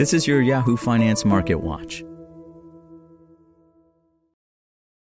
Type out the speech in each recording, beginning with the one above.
This is your Yahoo Finance Market Watch.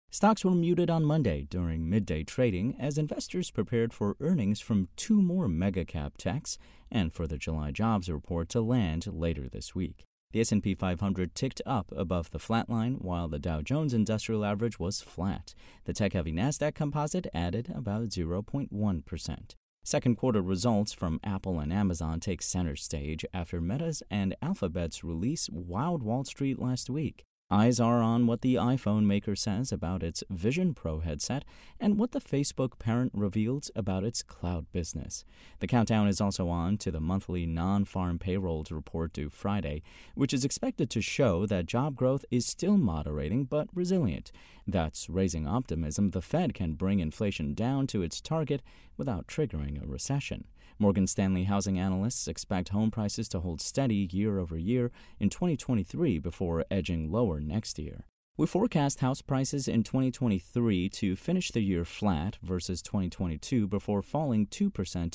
Stocks were muted on Monday during midday trading as investors prepared for earnings from two more mega cap techs and for the July jobs report to land later this week. The S&P 500 ticked up above the flat line while the Dow Jones Industrial Average was flat. The tech-heavy Nasdaq Composite added about 0.1%. Second quarter results from Apple and Amazon take center stage after Meta's and Alphabet's release wowed Wall Street last week. Eyes are on what the iPhone maker says about its Vision Pro headset and what the Facebook parent reveals about its cloud business. The countdown is also on to the monthly non farm payrolls report due Friday, which is expected to show that job growth is still moderating but resilient. That's raising optimism the Fed can bring inflation down to its target without triggering a recession. Morgan Stanley housing analysts expect home prices to hold steady year over year in 2023 before edging lower next year. We forecast house prices in 2023 to finish the year flat versus 2022 before falling 2%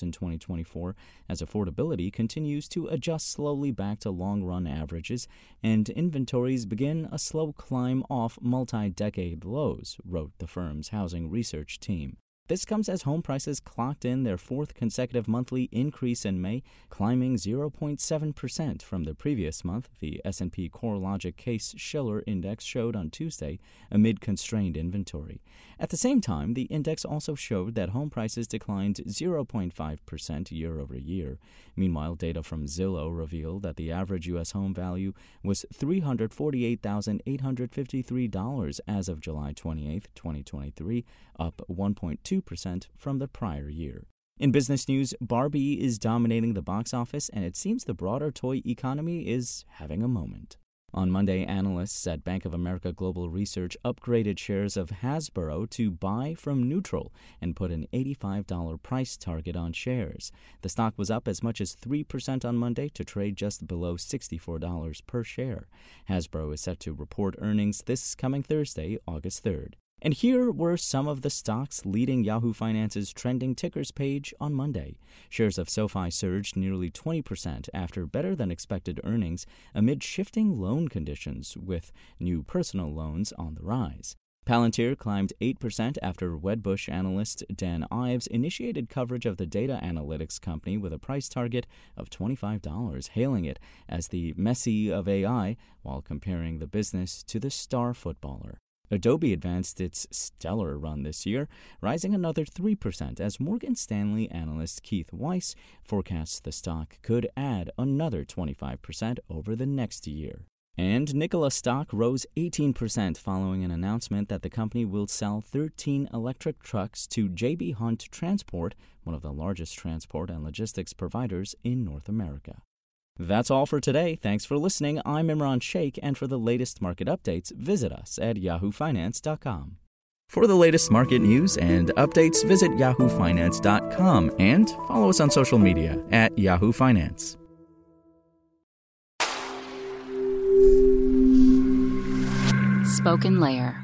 in 2024 as affordability continues to adjust slowly back to long run averages and inventories begin a slow climb off multi decade lows, wrote the firm's housing research team. This comes as home prices clocked in their fourth consecutive monthly increase in May, climbing 0.7% from the previous month, the S&P CoreLogic Case Shiller Index showed on Tuesday amid constrained inventory. At the same time, the index also showed that home prices declined 0.5% year over year. Meanwhile, data from Zillow revealed that the average U.S. home value was $348,853 as of July 28, 2023, up 1.2 2% from the prior year. In business news, Barbie is dominating the box office, and it seems the broader toy economy is having a moment. On Monday, analysts at Bank of America Global Research upgraded shares of Hasbro to buy from neutral and put an $85 price target on shares. The stock was up as much as 3% on Monday to trade just below $64 per share. Hasbro is set to report earnings this coming Thursday, August 3rd. And here were some of the stocks leading Yahoo Finance's trending tickers page on Monday. Shares of SoFi surged nearly 20% after better than expected earnings amid shifting loan conditions, with new personal loans on the rise. Palantir climbed 8% after Wedbush analyst Dan Ives initiated coverage of the data analytics company with a price target of $25, hailing it as the Messi of AI while comparing the business to the star footballer. Adobe advanced its stellar run this year, rising another 3% as Morgan Stanley analyst Keith Weiss forecasts the stock could add another 25% over the next year. And Nikola stock rose 18% following an announcement that the company will sell 13 electric trucks to JB Hunt Transport, one of the largest transport and logistics providers in North America. That's all for today. Thanks for listening. I'm Imran Sheikh, and for the latest market updates, visit us at yahoofinance.com. For the latest market news and updates, visit yahoofinance.com and follow us on social media at Yahoo Finance. Spoken Layer.